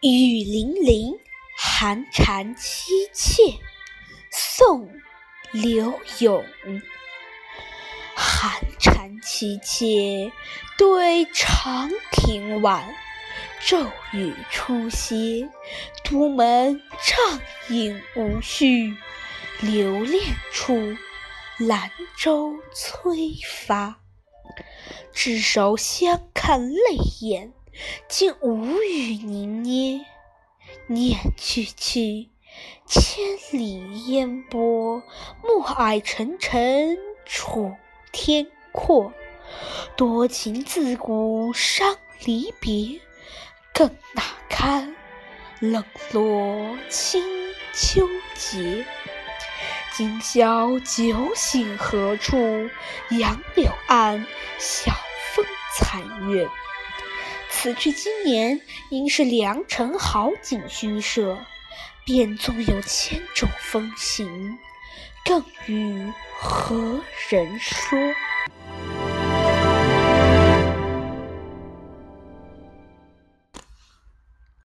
雨霖铃，寒蝉凄切。宋·刘永。寒蝉凄切，对长亭晚。骤雨初歇，都门帐饮无绪。留恋处，兰舟催发。执手相看泪眼，竟无语凝噎。念去去，千里烟波，暮霭沉沉楚天阔。多情自古伤离别，更那堪冷落清秋节。今宵酒醒何处？杨柳岸，晓风残月。此去经年，应是良辰好景虚设。便纵有千种风情，更与何人说？